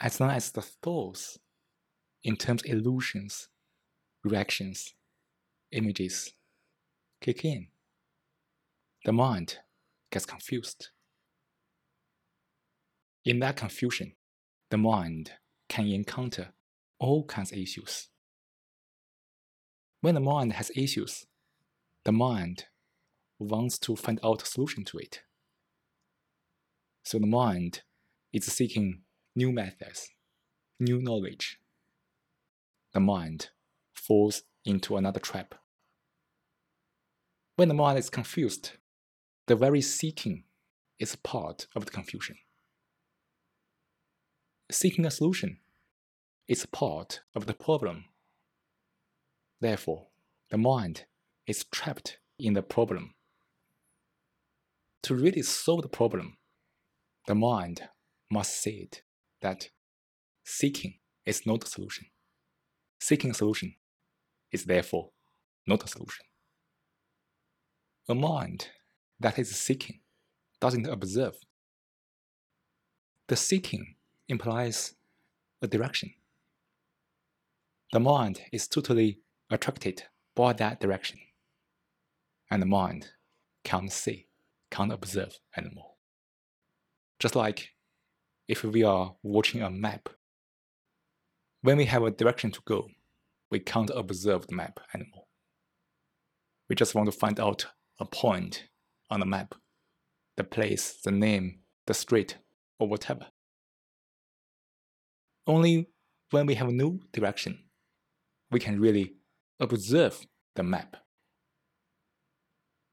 as long as the thoughts, in terms of illusions, reactions, images, kick in, the mind gets confused. In that confusion, the mind can encounter all kinds of issues. When the mind has issues, the mind wants to find out a solution to it. So the mind is seeking new methods, new knowledge. The mind falls into another trap. When the mind is confused, the very seeking is part of the confusion. Seeking a solution is part of the problem. Therefore, the mind is trapped in the problem. To really solve the problem, the mind must see it that seeking is not a solution. Seeking a solution is therefore not a solution. A mind that is seeking doesn't observe. The seeking implies a direction. The mind is totally attracted by that direction, and the mind can't see, can't observe anymore. Just like if we are watching a map, when we have a direction to go, we can't observe the map anymore. We just want to find out a point on the map, the place, the name, the street, or whatever. Only when we have a new direction, we can really observe the map.